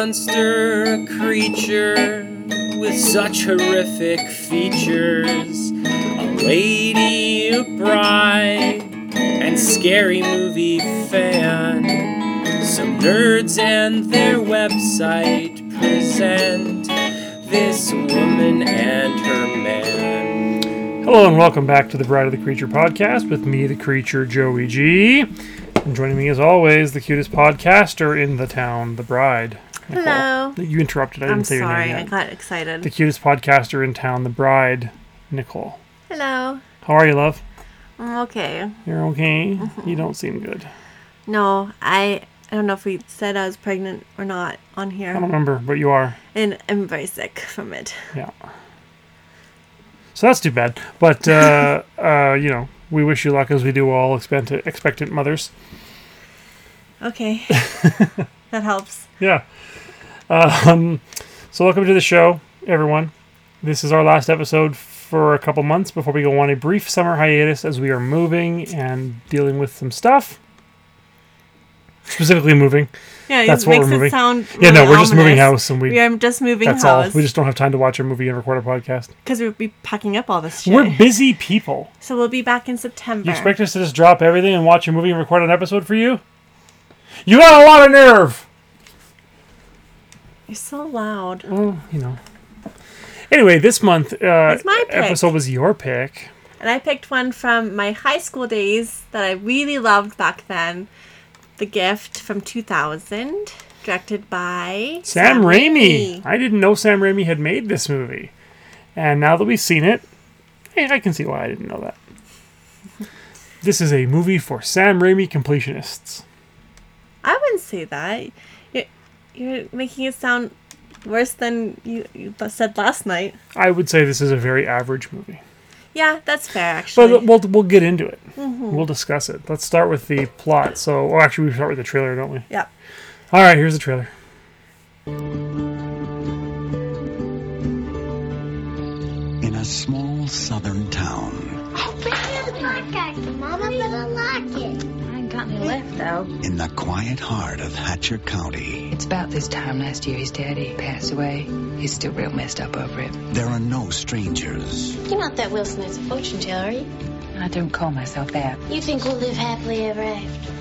monster, a creature with such horrific features. A lady, a bride, and scary movie fan. Some nerds and their website present this woman and her man. Hello and welcome back to the Bride of the Creature podcast with me, the creature Joey G. And joining me as always, the cutest podcaster in the town, the bride. Nicole. Hello. You interrupted. I didn't I'm say your sorry, name I yet. got excited. The cutest podcaster in town, the bride, Nicole. Hello. How are you, love? I'm okay. You're okay? Mm-hmm. You don't seem good. No, I I don't know if we said I was pregnant or not on here. I don't remember, but you are. and I'm very sick from it. Yeah. So that's too bad. But, uh, uh, you know, we wish you luck as we do all expectant, expectant mothers. Okay, that helps. Yeah. Um, so welcome to the show, everyone. This is our last episode for a couple months before we go on a brief summer hiatus as we are moving and dealing with some stuff. Specifically moving. Yeah, That's it what makes we're it moving. sound. Yeah, no, we're just moving house and we. We are just moving that's all. house We just don't have time to watch a movie and record a podcast. because we'll be packing up all this shit. We're busy people. so we'll be back in September. You expect us to just drop everything and watch a movie and record an episode for you? You got a lot of nerve. You're so loud. Well, you know. Anyway, this month uh, It's my pick. episode was your pick. And I picked one from my high school days that I really loved back then. The Gift from 2000, directed by Sam, Raimi. I didn't know Sam Raimi had made this movie. And now that we've seen it, hey, I can see why I didn't know that. This is a movie for Sam Raimi completionists. I wouldn't say that. You're, you're making it sound worse than you, you said last night. I would say this is a very average movie. Yeah, that's fair, actually. But we'll, we'll get into it. Mm-hmm. We'll discuss it. Let's start with the plot. So, oh, actually, we start with the trailer, don't we? yeah. All right, here's the trailer. in a small southern I ain't got any left, though. in the quiet heart of Hatcher County. It's about this time last year his daddy passed away. He's still real messed up over it. There are no strangers, You're not that Wilson that's a fortune teller, are you? I don't call myself that. You think we'll live happily ever after?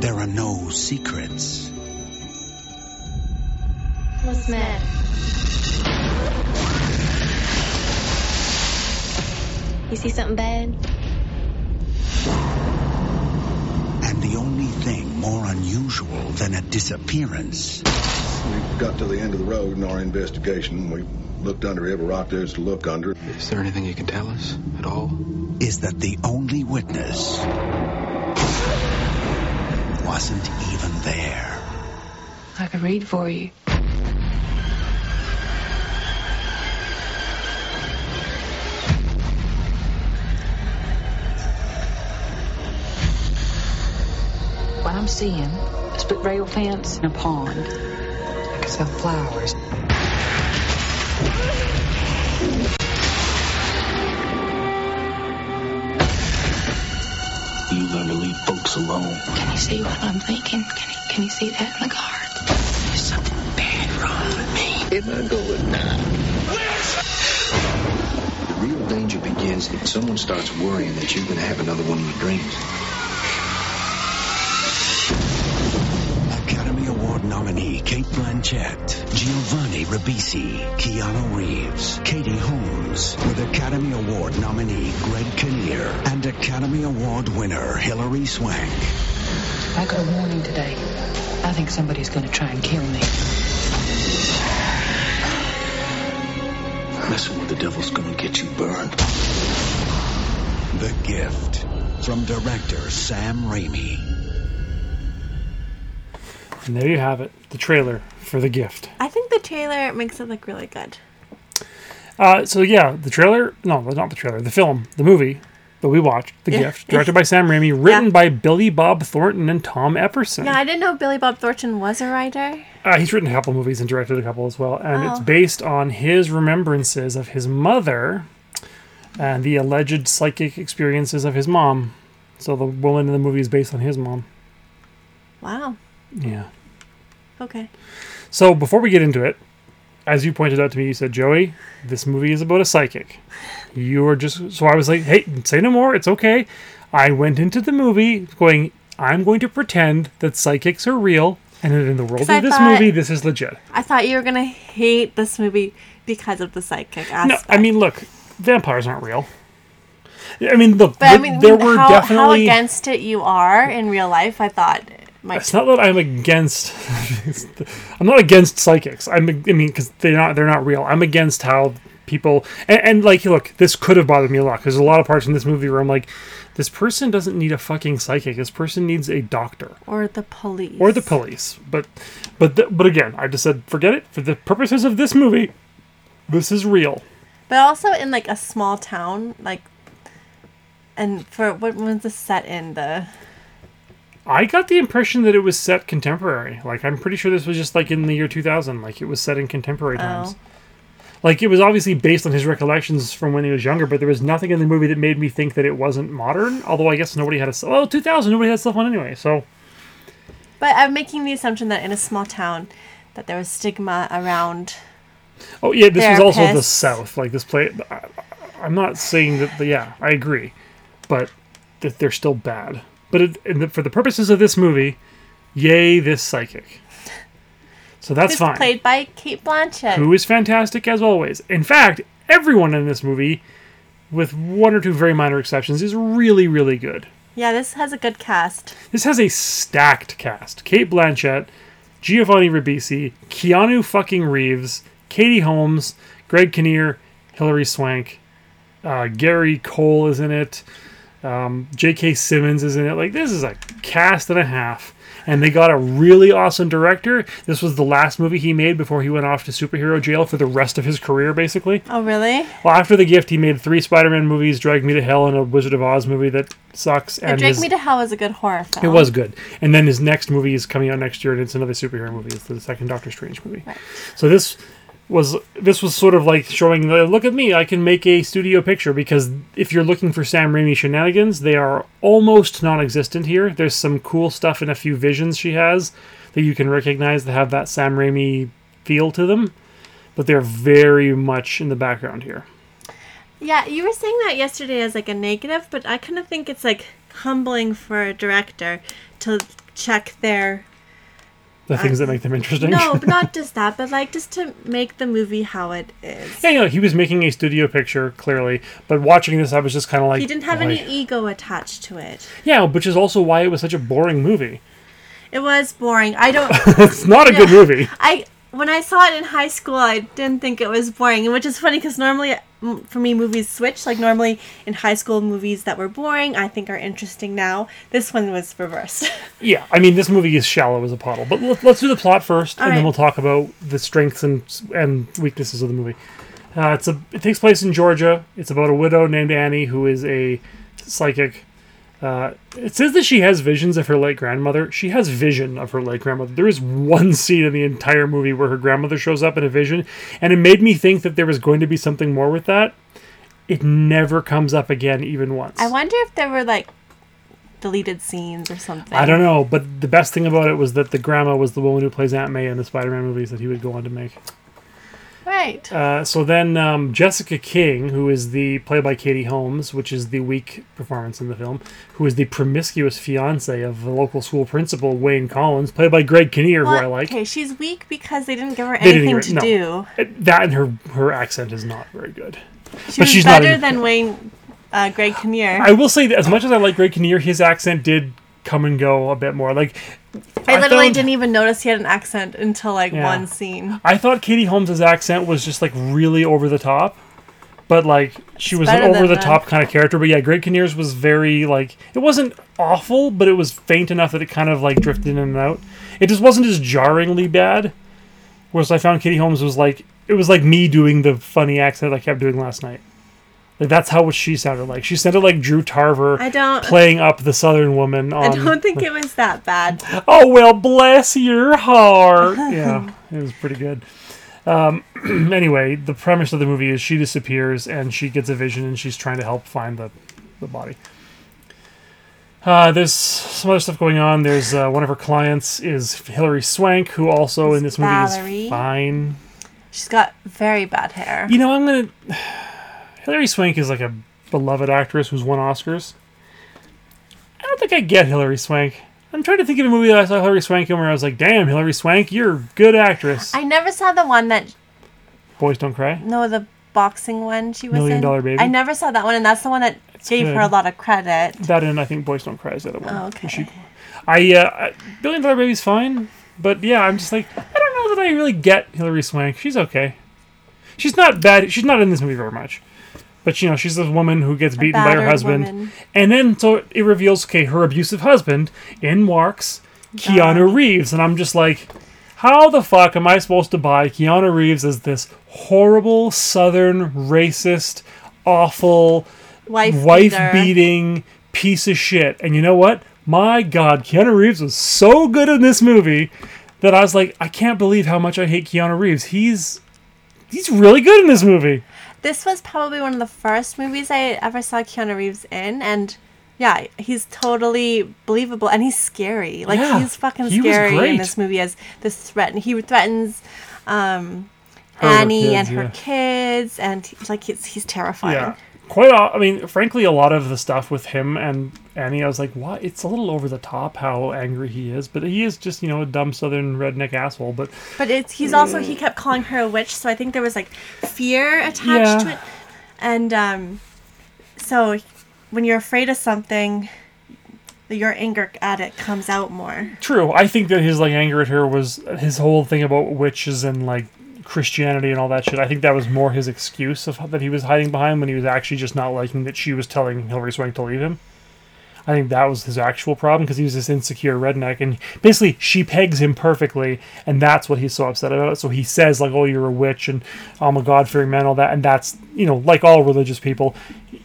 there are no secrets. What's the matter? You see something bad? The only thing more unusual than a disappearance We got to the end of the road in our investigation. We looked under every rock there's to look under. Is there anything you can tell us at all? is that the only witness wasn't even there. I could read for you. I'm seeing, a split rail fence and a pond. I could sell flowers. You learn to leave folks alone. Can you see what I'm thinking? Can you, can you see that in the car? There's something bad wrong with me. Am I going now? The real danger begins if someone starts worrying that you're going to have another one of your dreams. Academy Award nominee Cate Blanchett, Giovanni Ribisi, Keanu Reeves, Katie Holmes, with Academy Award nominee Greg Kinnear and Academy Award winner Hilary Swank. I got a warning today. I think somebody's gonna try and kill me. Messing with the devil's going to get you burned. The Gift from director Sam Raimi. And there you have it, the trailer for The Gift. I think the trailer makes it look really good. Uh, so yeah, the trailer. No, not the trailer. The film, the movie that we watched, The Yeah. Gift, directed by Sam Raimi, written Yeah. by Billy Bob Thornton and Tom Epperson. Yeah, I didn't know Billy Bob Thornton was a writer. Uh, he's written a couple movies and directed a couple as well, and it's Oh. based on his remembrances of his mother and the alleged psychic experiences of his mom. So the woman in the movie is based on his mom. Wow. Yeah. Okay. So before we get into it, as you pointed out to me, you said, Joey, this movie is about a psychic. You were just so I was like, hey, say no more. It's okay. I went into the movie going, I'm going to pretend that psychics are real, and that in the world of I this thought- movie, this is legit. I thought you were gonna hate this movie because of the psychic No. I mean, look, vampires aren't real. I mean, look, but I mean, there were how, how definitely. against it you are in real life. I thought it. It's not that I'm against. I'm not against psychics. I'm. I mean, because they're not. They're not real. I'm against how people and, and like look. This could have bothered me a lot because there's a lot of parts in this movie where I'm like, this person doesn't need a fucking psychic. This person needs a doctor or the police. or the police. But, but, th- but again, I just said forget it for the purposes of this movie. This is real. But also in like a small town, like. And for what was the set in the? I got the impression that it was set contemporary. Like I'm pretty sure this was just like in the year 2000. Like it was set in contemporary oh. times. Like it was obviously based on his recollections from when he was younger, but there was nothing in the movie that made me think that it wasn't modern. Although I guess nobody had a well 2000 nobody had cell phone anyway. So But I'm making the assumption that in a small town, that there was stigma around. oh yeah, this was also the South. Like this play. I, I'm not saying that. The, yeah, I agree, but that they're still bad. But it, in the, for the purposes of this movie, yay this psychic. So that's It's fine. played by Cate Blanchett. who is fantastic as always. In fact, everyone in this movie, with one or two very minor exceptions, is really, really good. Yeah, this has a good cast. This has a stacked cast: Cate Blanchett, Giovanni Ribisi, Keanu fucking Reeves, Katie Holmes, Greg Kinnear, Hilary Swank, uh, Gary Cole is in it. Um, J.K. Simmons is in it. Like this is a cast and a half, and they got a really awesome director. This was the last movie he made before he went off to superhero jail for the rest of his career, basically. Oh, really? Well, after The Gift, he made three Spider-Man movies, Drag Me to Hell, and a Wizard of Oz movie that sucks. And Drake his- Me to Hell is a good horror film. it was good. And then his next movie is coming out next year, and it's another superhero movie. It's the second Doctor Strange movie. Right. So this was this was sort of like showing the look at me, I can make a studio picture because if you're looking for Sam Raimi shenanigans, they are almost non-existent here. There's some cool stuff in a few visions she has that you can recognize that have that Sam Raimi feel to them, but they're very much in the background here. Yeah, you were saying that yesterday as like a negative, but I kind of think it's like humbling for a director to check their The things that um, make them interesting. no, but not just that, but like just to make the movie how it is. Yeah, you know, he was making a studio picture clearly, but watching this, I was just kind of like, He didn't have any ego attached to it. Yeah, which is also why it was such a boring movie. It was boring. I don't. It's not a good movie. I when I saw it in high school, I didn't think it was boring, which is funny because normally, for me, movies switch. Like normally in high school, movies that were boring, I think are interesting now. This one was reversed. Yeah, I mean, this movie is shallow as a puddle. But let- let's do the plot first, and then we'll talk about the strengths and and weaknesses of the movie. Uh, it's a it takes place in Georgia. It's about a widow named Annie who is a psychic. Uh, it says that she has visions of her late grandmother. She has vision of her late grandmother. There is one scene in the entire movie where her grandmother shows up in a vision, and it made me think that there was going to be something more with that. It never comes up again, even once. I wonder if there were like deleted scenes or something. I don't know, but the best thing about it was that the grandma was the woman who plays Aunt May in the Spider-Man movies that he would go on to make. Right. Uh, so then um, Jessica King, who is the played by Katie Holmes, which is the weak performance in the film, who is the promiscuous fiance of the local school principal Wayne Collins, played by Greg Kinnear, who I like. Okay, she's weak because they didn't give her anything give to no. do. That and her her accent is not very good. She but she's not better in- than Wayne, uh, Greg Kinnear. I will say that as much as I like Greg Kinnear, his accent did come and go a bit more. Like I literally found- didn't even notice he had an accent until like Yeah. one scene. I thought Katie Holmes' accent was just like really over the top, but like she was an over the that. top kind of character. But yeah, Greg Kinnear's was very like it wasn't awful, but it was faint enough that it kind of like drifted in and out. It just wasn't as jarringly bad. Whereas I found Katie Holmes was like it was like me doing the funny accent I kept doing last night. Like that's how what she sounded like. She sounded like Drew Tarver I don't. playing up the Southern woman on. I don't think it was that bad. Oh well, bless your heart. yeah, it was pretty good. Um, anyway, the premise of the movie is she disappears and she gets a vision and she's trying to help find the, the body. Uh, there's some other stuff going on. There's uh, one of her clients is Hilary Swank, who also in this movie is fine. She's got very bad hair. You know, I'm gonna. Hilary Swank is like a beloved actress who's won Oscars. I don't think I get Hilary Swank. I'm trying to think of a movie that I saw Hilary Swank in where I was like, "Damn, Hilary Swank, you're a good actress." I never saw the one that Boys Don't Cry. no the boxing one she was Million in. Dollar Baby? I never saw that one, and that's the one that gave her a lot of credit. That and I think Boys Don't Cry is the other one. Oh, okay. She- I uh, Billion Dollar Baby's fine, but yeah, I'm just like I don't know that I really get Hilary Swank. She's okay. She's not bad. She's not in this movie very much, but you know she's this woman who gets beaten by her husband, woman. and then so it reveals okay her abusive husband in walks Keanu Reeves, and I'm just like. How the fuck am I supposed to buy Keanu Reeves as this horrible Southern racist, awful, wife, wife beating piece of shit. And you know what? My God, Keanu Reeves was so good in this movie that I was like, I can't believe how much I hate Keanu Reeves. He's he's really good in this movie. This was probably one of the first movies I ever saw Keanu Reeves in, and yeah, he's totally believable and he's scary. Like Yeah, he's fucking he scary in this movie as this threat. He threatens um, Her her Annie kids, and her yeah. kids, and like he's he's terrifying. Yeah. Quite, i mean, frankly, a lot of the stuff with him and Annie, I was like, what? It's a little over the top how angry he is, but he is just, you know, a dumb southern redneck asshole. But But it's he's also he kept calling her a witch, so I think there was like fear attached Yeah. to it, and um, so when you're afraid of something, your anger at it comes out more. True. I think that his like anger at her was his whole thing about witches and like Christianity and all that shit. I think that was more his excuse of that he was hiding behind when he was actually just not liking that she was telling Hilary Swank to leave him. I think that was his actual problem because he was this insecure redneck, and basically she pegs him perfectly, and that's what he's so upset about. So he says like, "Oh, you're a witch," and oh "I'm a God-fearing man," all that, and that's you know, like all religious people,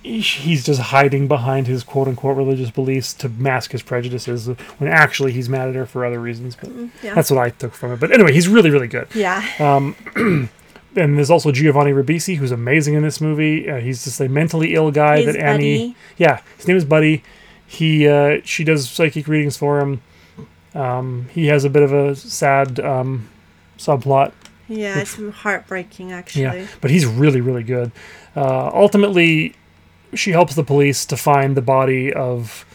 he's just hiding behind his quote-unquote religious beliefs to mask his prejudices, when actually he's mad at her for other reasons. But yeah. that's what I took from it. But anyway, he's really, really good. Yeah. and there's also Giovanni Ribisi, who's amazing in this movie. Uh, he's just a mentally ill guy He's that Annie. Buddy. Yeah, his name is Buddy. He uh, she does psychic readings for him. Um, he has a bit of a sad um, subplot. Yeah, it's heartbreaking actually. Yeah, but he's really, really good. Uh, ultimately, she helps the police to find the body of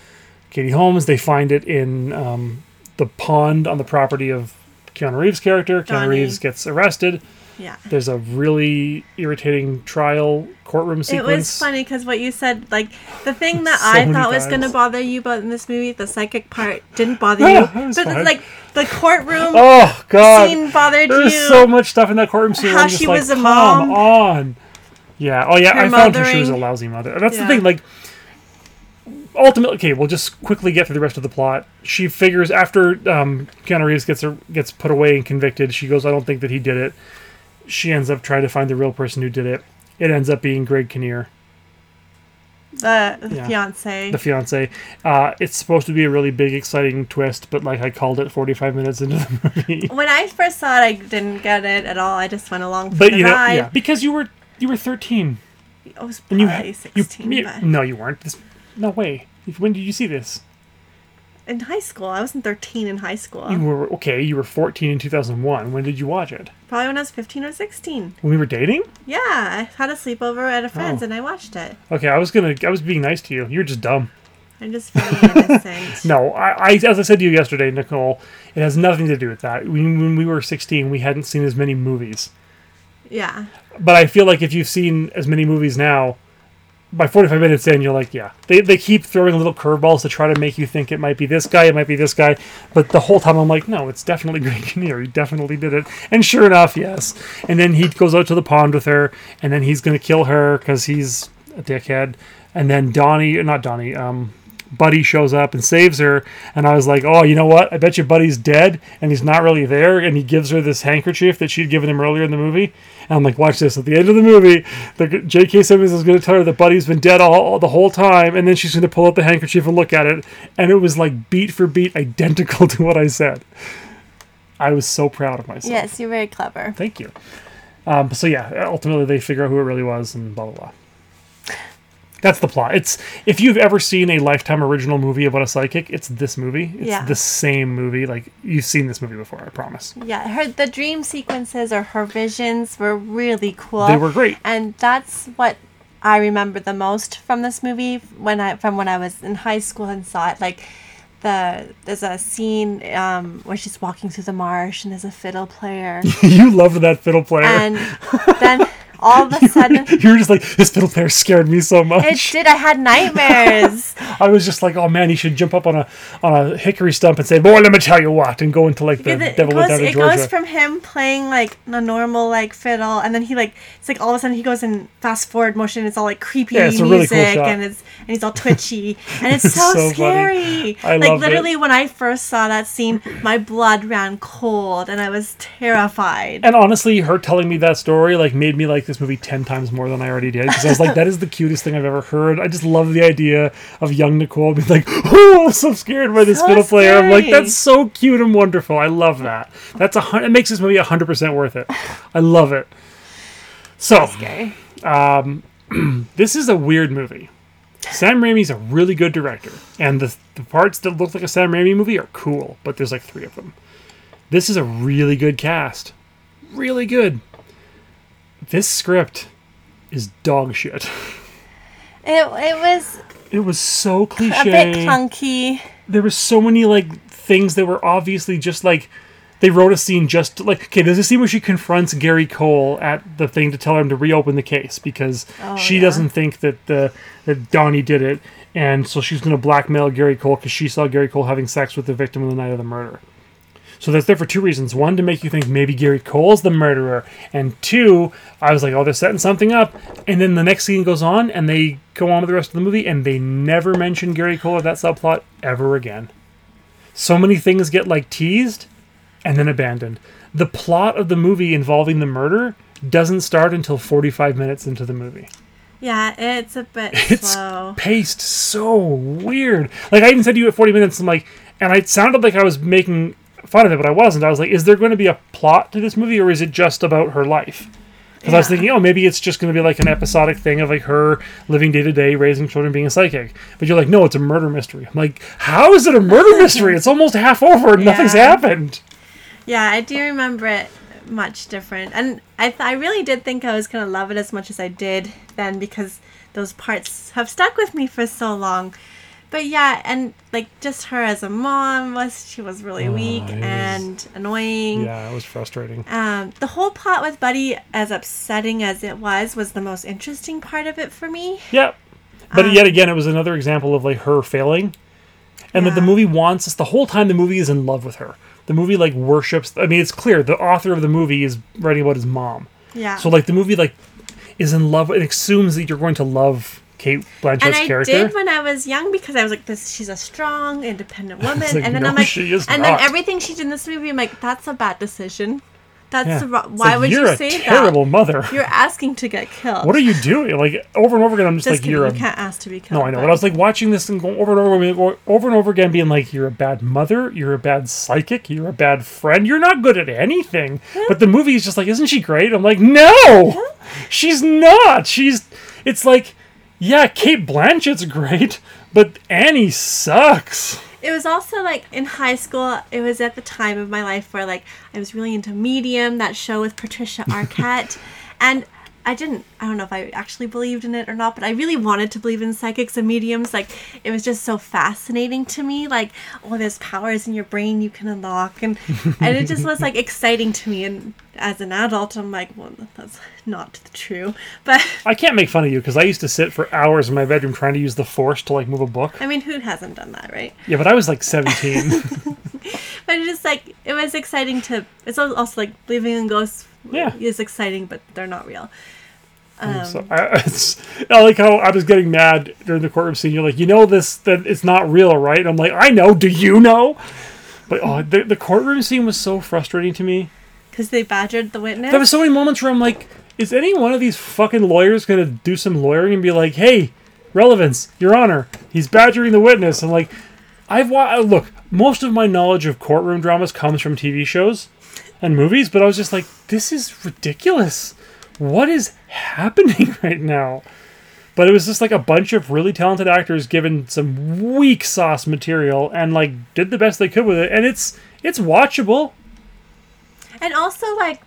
Katie Holmes. They find it in um, the pond on the property of Keanu Reeves' character. Keanu Reeves gets arrested. Yeah. There's a really irritating trial courtroom It was funny because what you said, like the thing that So I thought was going to bother you about in this movie, the psychic part didn't bother you, but fine. like the courtroom Oh God! scene bothered There's you. so much stuff in that courtroom scene. How she like, was a Come mom. on. Yeah. Oh yeah. Her I found her she was a lousy mother. That's the thing. Like, ultimately, okay. We'll just quickly get through the rest of the plot. She figures after um, Keanu Reeves gets her, gets put away and convicted. She goes, "I don't think that he did it." She ends up trying to find the real person who did it. It ends up being Greg Kinnear. the, the Yeah. fiance. the fiance. Uh, it's supposed to be a really big, exciting twist, but like I called it 45 minutes into the movie. when I first saw it, I didn't get it at all. I just went along for But the you know, ride. yeah, because you were you were 13, I was and you probably you, 16, you but no, you weren't. This, no way. When did you see this? in high school. I wasn't 13 in high school. You were okay. You were 14 in 2001. When did you watch it? Probably when I was 15 or 16. When we were dating? Yeah, I had a sleepover at a oh. friend's Oh. and I watched it. Okay, I was gonna. I was being nice to you. You're just dumb. I'm just innocent. No, I, I as I said to you yesterday, Nicole, it has nothing to do with that. When, when we were 16, we hadn't seen as many movies. Yeah. But I feel like if you've seen as many movies now, by 45 minutes in, you're like, yeah. They, they keep throwing little curveballs to try to make you think it might be this guy, it might be this guy. But the whole time I'm like, no, it's definitely Greg Kinnear. He definitely did it. And sure enough, yes. And then he goes out to the pond with her, and then he's going to kill her because he's a dickhead. And then Donnie, not Donnie, um, Buddy shows up and saves her, and I was like, "Oh, you know what? I bet you Buddy's dead, and he's not really there." And he gives her this handkerchief that she'd given him earlier in the movie. And I'm like, "Watch this! At the end of the movie, the J.K. Simmons is going to tell her that Buddy's been dead all, all the whole time, and then she's going to pull out the handkerchief and look at it, and it was like beat for beat identical to what I said. I was so proud of myself. Yes, you're very clever. Thank you. Um, so yeah, ultimately they figure out who it really was, and blah blah blah. That's the plot. It's if you've ever seen a lifetime original movie about a psychic, it's this movie. It's Yeah. the same movie. Like you've seen this movie before, I promise. Yeah, her the dream sequences or her visions were really cool. They were great. and that's what I remember the most from this movie when I from when I was in high school and saw it. Like the there's a scene um, where she's walking through the marsh and there's a fiddle player, you loved that fiddle player. and then all of a sudden you were just like, this fiddle player scared me so much it did. I had nightmares. I was just like, oh man, he should jump up on a on a hickory stump and say, boy, let me tell you what, and go into like the it, devil goes, down to it Georgia. goes from him playing like a normal like fiddle, and then he like it's like all of a sudden he goes in fast forward motion. It's all like creepy Yeah, a really cool music, and it's and he's all twitchy, and it's It's so, so scary. I like loved it. literally, when I first saw that scene, my blood ran cold, and I was terrified. And honestly, her telling me that story like made me like this movie ten times more than I already did because I was like, that is the cutest thing I've ever heard. I just love the idea of young Nicole being like, oh, I'm so scared by this So fiddle player. I'm like, that's so cute and wonderful. I love that. That's a hundred, it makes this movie hundred percent worth it. I love it. So Scary. Um, this is a weird movie. Sam Raimi's a really good director, and the the parts that look like a Sam Raimi movie are cool, but there's like three of them. This is a really good cast, really good. This script is dog shit. It it was It was so cliche. a bit clunky. there were so many like things that were obviously just like they wrote a scene just to, like okay there's a scene where she confronts gary cole at the thing to tell him to reopen the case because oh, she yeah. doesn't think that the that donnie did it and so she's going to blackmail gary cole because she saw gary cole having sex with the victim on the night of the murder so that's there for two reasons. One, to make you think maybe Gary Cole's the murderer. And two, I was like, oh, they're setting something up. And then the next scene goes on, and they go on with the rest of the movie, and they never mention Gary Cole or that subplot ever again. So many things get like teased and then abandoned. The plot of the movie involving the murder doesn't start until 45 minutes into the movie. Yeah, it's a bit It's slow. paced so weird. Like I even said to you at 40 minutes, I'm like, and it sounded like I was making fun of it, but I wasn't. I was like, is there going to be a plot to this movie, or is it just about her life? Because I was thinking, oh, maybe it's just going to be like an episodic thing of like her living day to day, raising children, being a psychic. But you're like, no, it's a murder mystery. I'm like, how is it a murder mystery? It's almost half over and nothing's happened. Yeah, I do remember it much different, and I th- I really did think I was gonna love it as much as I did then because those parts have stuck with me for so long. But yeah, and like just her as a mom was she was really weak Oh, was- and annoying. Yeah, it was frustrating. Um, the whole plot with Buddy, as upsetting as it was, was the most interesting part of it for me. Yep. But Um, yet again, it was another example of like her failing, and that the movie wants us. The whole time, the movie is in love with her. The movie like worships. I mean, it's clear the author of the movie is writing about his mom. Yeah. So like the movie like is in love. It assumes that you're going to love Cate Blanchett's and I character. did when I was young because I was like, "This, she's a strong, independent woman." like, and then no, I'm like, she is and not. then everything she did in this movie, I'm like, "That's a bad decision. That's Yeah. the ro- why like, would you're you a say terrible that? mother. You're asking to get killed. what are you doing? Like over and over again, I'm just, Just like kidding, you're you a can't ask to be killed. No, I know. but- I was like watching this and going over and over, again- over and over again, being like, "You're a bad mother. You're a bad psychic. You're a bad friend. You're not good at anything." But the movie is just like, "Isn't she great?" I'm like, "No, she's not. She's." It's like, yeah, Cate Blanchett's great, but Annie sucks. It was also like in high school. It was at the time of my life where like I was really into Medium, that show with Patricia Arquette, and I didn't. I don't know if I actually believed in it or not, but I really wanted to believe in psychics and mediums. Like it was just so fascinating to me. Like oh, there's powers in your brain you can unlock, and and it just was like exciting to me. And as an adult, I'm like, well, that's not true. But I can't make fun of you because I used to sit for hours in my bedroom trying to use the Force to like move a book. I mean, who hasn't done that, right? Yeah, but I was like 17. But it just like it was exciting to. It's also like believing in ghosts. Yeah. is exciting, but they're not real. Um, So I, it's, I like how I was getting mad during the courtroom scene. You're like, you know this that it's not real, right? And I'm like, I know. Do you know? But oh, the, the courtroom scene was so frustrating to me. Because they badgered the witness. There was so many moments where I'm like, is any one of these fucking lawyers gonna do some lawyering and be like, hey, relevance, Your Honor, he's badgering the witness, and like, I've wa- uh, look. Most of my knowledge of courtroom dramas comes from TV shows and movies, but I was just like, this is ridiculous. What is happening right now? But it was just like a bunch of really talented actors given some weak sauce material and like did the best they could with it, and it's it's watchable. And also, like,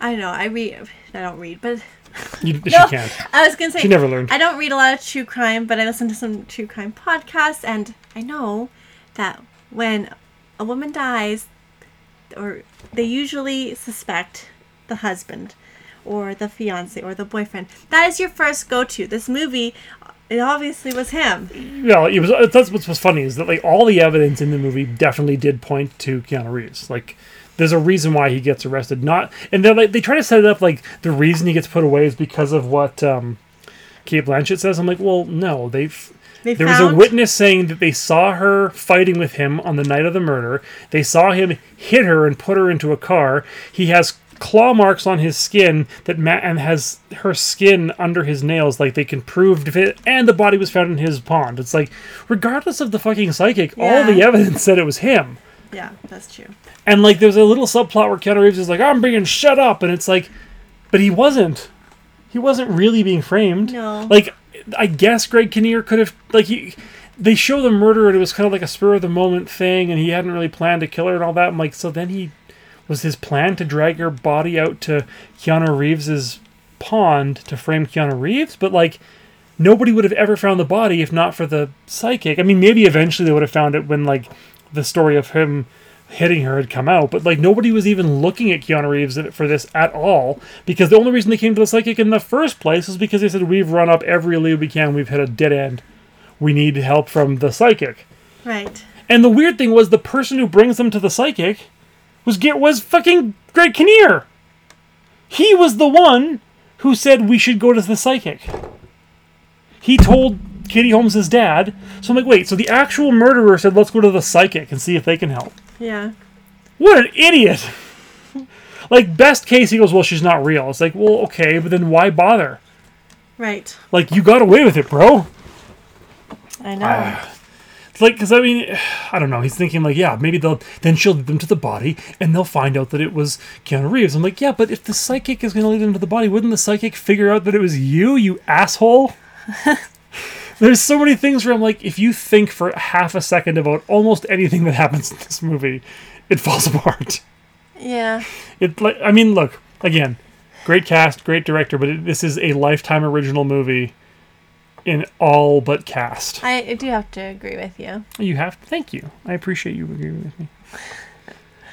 I don't know. I read. I don't read, but You, No, She can't. I was gonna say She never learned. I don't read a lot of true crime, but I listen to some true crime podcasts, and I know that when a woman dies, or they usually suspect the husband, or the fiance, or the boyfriend. That is your first go-to. This movie, it obviously was him. Well, it was. That's what's funny is that like all the evidence in the movie definitely did point to Keanu Reeves. Like, there's a reason why he gets arrested. Not, and they're like they try to set it up like the reason he gets put away is because of what um, Cate Blanchett says. I'm like, well, no, they've. They There was a witness saying that they saw her fighting with him on the night of the murder. They saw him hit her and put her into a car. He has claw marks on his skin that ma- and has her skin under his nails, like they can prove it. And the body was found in his pond. It's like, regardless of the fucking psychic, all the evidence said it was him. Yeah, that's true. And like, there's a little subplot where Keanu Reeves is like, "I'm being shut up," and it's like, but he wasn't. He wasn't really being framed. No. Like, I guess Greg Kinnear could have like he. They show the murder and it was kind of like a spur of the moment thing, and he hadn't really planned to kill her and all that. I'm like, so then he was his plan to drag her body out to Keanu Reeves's pond to frame Keanu Reeves, but like nobody would have ever found the body if not for the psychic. I mean, maybe eventually they would have found it when like the story of him hitting her had come out, but like nobody was even looking at Keanu Reeves for this at all because the only reason they came to the psychic in the first place was because they said we've run up every lead we can, we've hit a dead end, we need help from the psychic. Right. And the weird thing was the person who brings them to the psychic was get was fucking Greg Kinnear. He was the one who said we should go to the psychic. He told Katie Holmes' dad. So I'm like, wait, so the actual murderer said let's go to the psychic and see if they can help. Yeah. What an idiot! like best case, he goes, well, she's not real. It's like, well, okay, but then why bother? Right. Like you got away with it, bro. I know. Ah. It's like, because I mean, I don't know. He's thinking like, yeah, maybe they'll then she'll lead them to the body, and they'll find out that it was Keanu Reeves. I'm like, yeah, but if the psychic is going to lead them to the body, wouldn't the psychic figure out that it was you, you asshole? There's so many things where I'm like, if you think for half a second about almost anything that happens in this movie, it falls apart. yeah. It like, I mean, look again, great cast, great director, but it, this is a lifetime original movie in all but cast. I, I do have to agree with you. You have. To. Thank you. I appreciate you agreeing with me.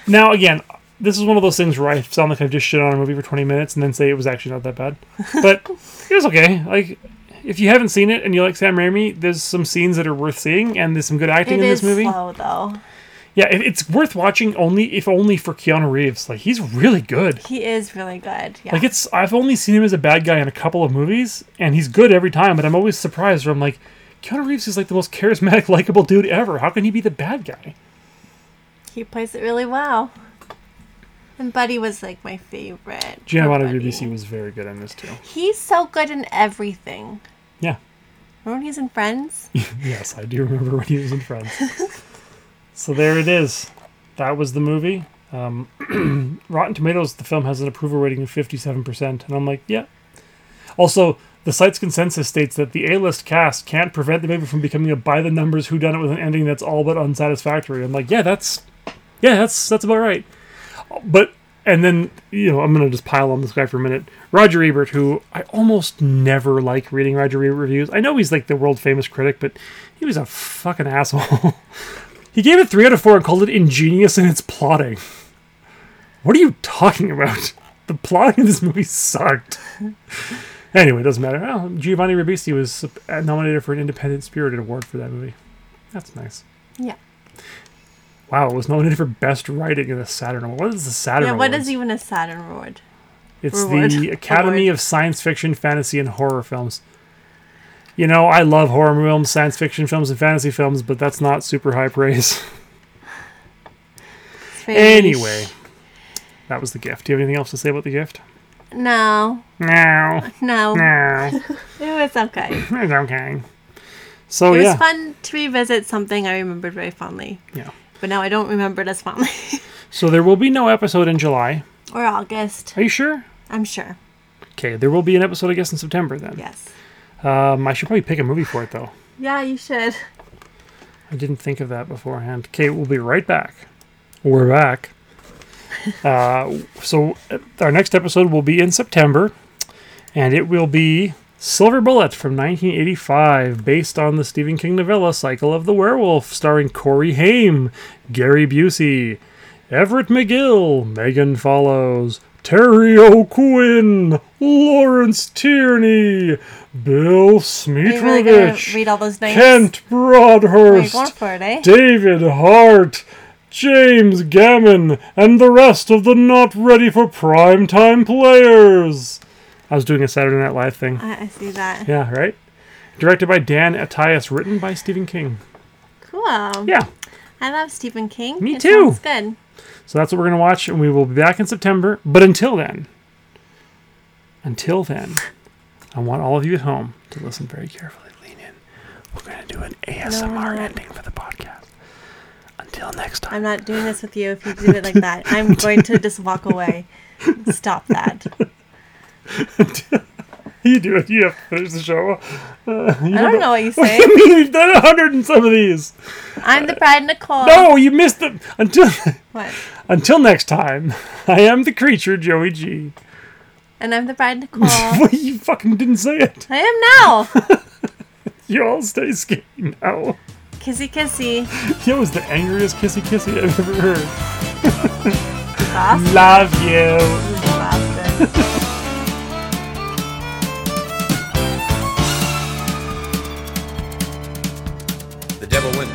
Now, again, this is one of those things where I sound like I've just shit on a movie for 20 minutes and then say it was actually not that bad. But it was okay. Like, if you haven't seen it and you like Sam Raimi, there's some scenes that are worth seeing and there's some good acting It in this movie. slow though. Yeah, it, it's worth watching only if only for Keanu Reeves. Like, he's really good. He is really good. Yeah. Like, it's I've only seen him as a bad guy in a couple of movies and he's good every time, but I'm always surprised where I'm like, Keanu Reeves is like the most charismatic, likable dude ever. How can he be the bad guy? he plays it really well. And Buddy was like my favorite. Giovanni. Ribisi was very good in this too. He's so good in everything. Yeah. Remember when he's in Friends? Yes, I do remember when he was in Friends. so there it is. That was the movie. Um, Rotten Tomatoes, the film has an approval rating of 57%. And I'm like, yeah. Also, the site's consensus states that the A-list cast can't prevent the movie from becoming a by the numbers whodunit with an ending that's all but unsatisfactory. I'm like, yeah, that's yeah, that's that's about right. But and then you know I'm gonna just pile on this guy for a minute. Roger Ebert, who I almost never like reading Roger Ebert reviews. I know he's like the world famous critic, but he was a fucking asshole. he gave it three out of four and called it ingenious in its plotting. What are you talking about? The plotting in this movie sucked. Anyway, it doesn't matter. Oh, Giovanni Ribisi was nominated for an Independent Spirited Award for that movie. That's nice. Yeah. Wow, it was nominated for Best Writing in the Saturn Award. What is the Saturn Yeah, what Awards? is even a Saturn Award? It's Reward. the Academy Award. of Science Fiction, Fantasy, and Horror Films. You know, I love horror films, science fiction films, and fantasy films, but that's not super high praise. Anyway, that was the gift. Do you have anything else to say about the gift? No. No. No. No. It was okay. it's okay. So, it was yeah. fun to revisit something I remembered very fondly. Yeah. But now I don't remember it as fondly. So, there will be no episode in July. or August. Are you sure? I'm sure. Okay, there will be an episode, I guess, in September then. Yes. Um, I should probably pick a movie for it though. Yeah, you should. I didn't think of that beforehand. Okay, we'll be right back. We're back. uh, so uh, our next episode will be in September, and it will be Silver Bullet from 1985, based on the Stephen King novella Cycle of the Werewolf, starring Corey Haim, Gary Busey, Everett McGill, Megan Follows, Terry O'Quinn, Lawrence Tierney, Bill Are you really Smitrovich, read all those names? Kent Where are you Broadhurst, it, eh? David Hart, James Gammon, and the rest of the not ready for primetime players. I was doing a Saturday Night Live thing. I, I see that. Yeah, right? Directed by Dan Attias, written by Stephen King. Cool. Yeah. I love Stephen King. Me It too. sounds good. So that's what we're going to watch, and we will be back in September. But until then, until then, I want all of you at home to listen very carefully. Lean in. We're going to do an ASMR not. ending for the podcast. Until next time. I'm not doing this with you if you do it like that. I'm going to just walk away. Stop that. You do it. You have to finish the show. Uh, you I don't know what you What do say. you mean? We've done a hundred and some of these. I'm the bride Nicole. No, you missed them. Until What? until next time, I am the creature, Joey G. And I'm the bride Nicole. Well, you fucking didn't say it. I am now. You all stay skinny now. Kissy kissy. That was the angriest kissy kissy I've ever heard. Love you.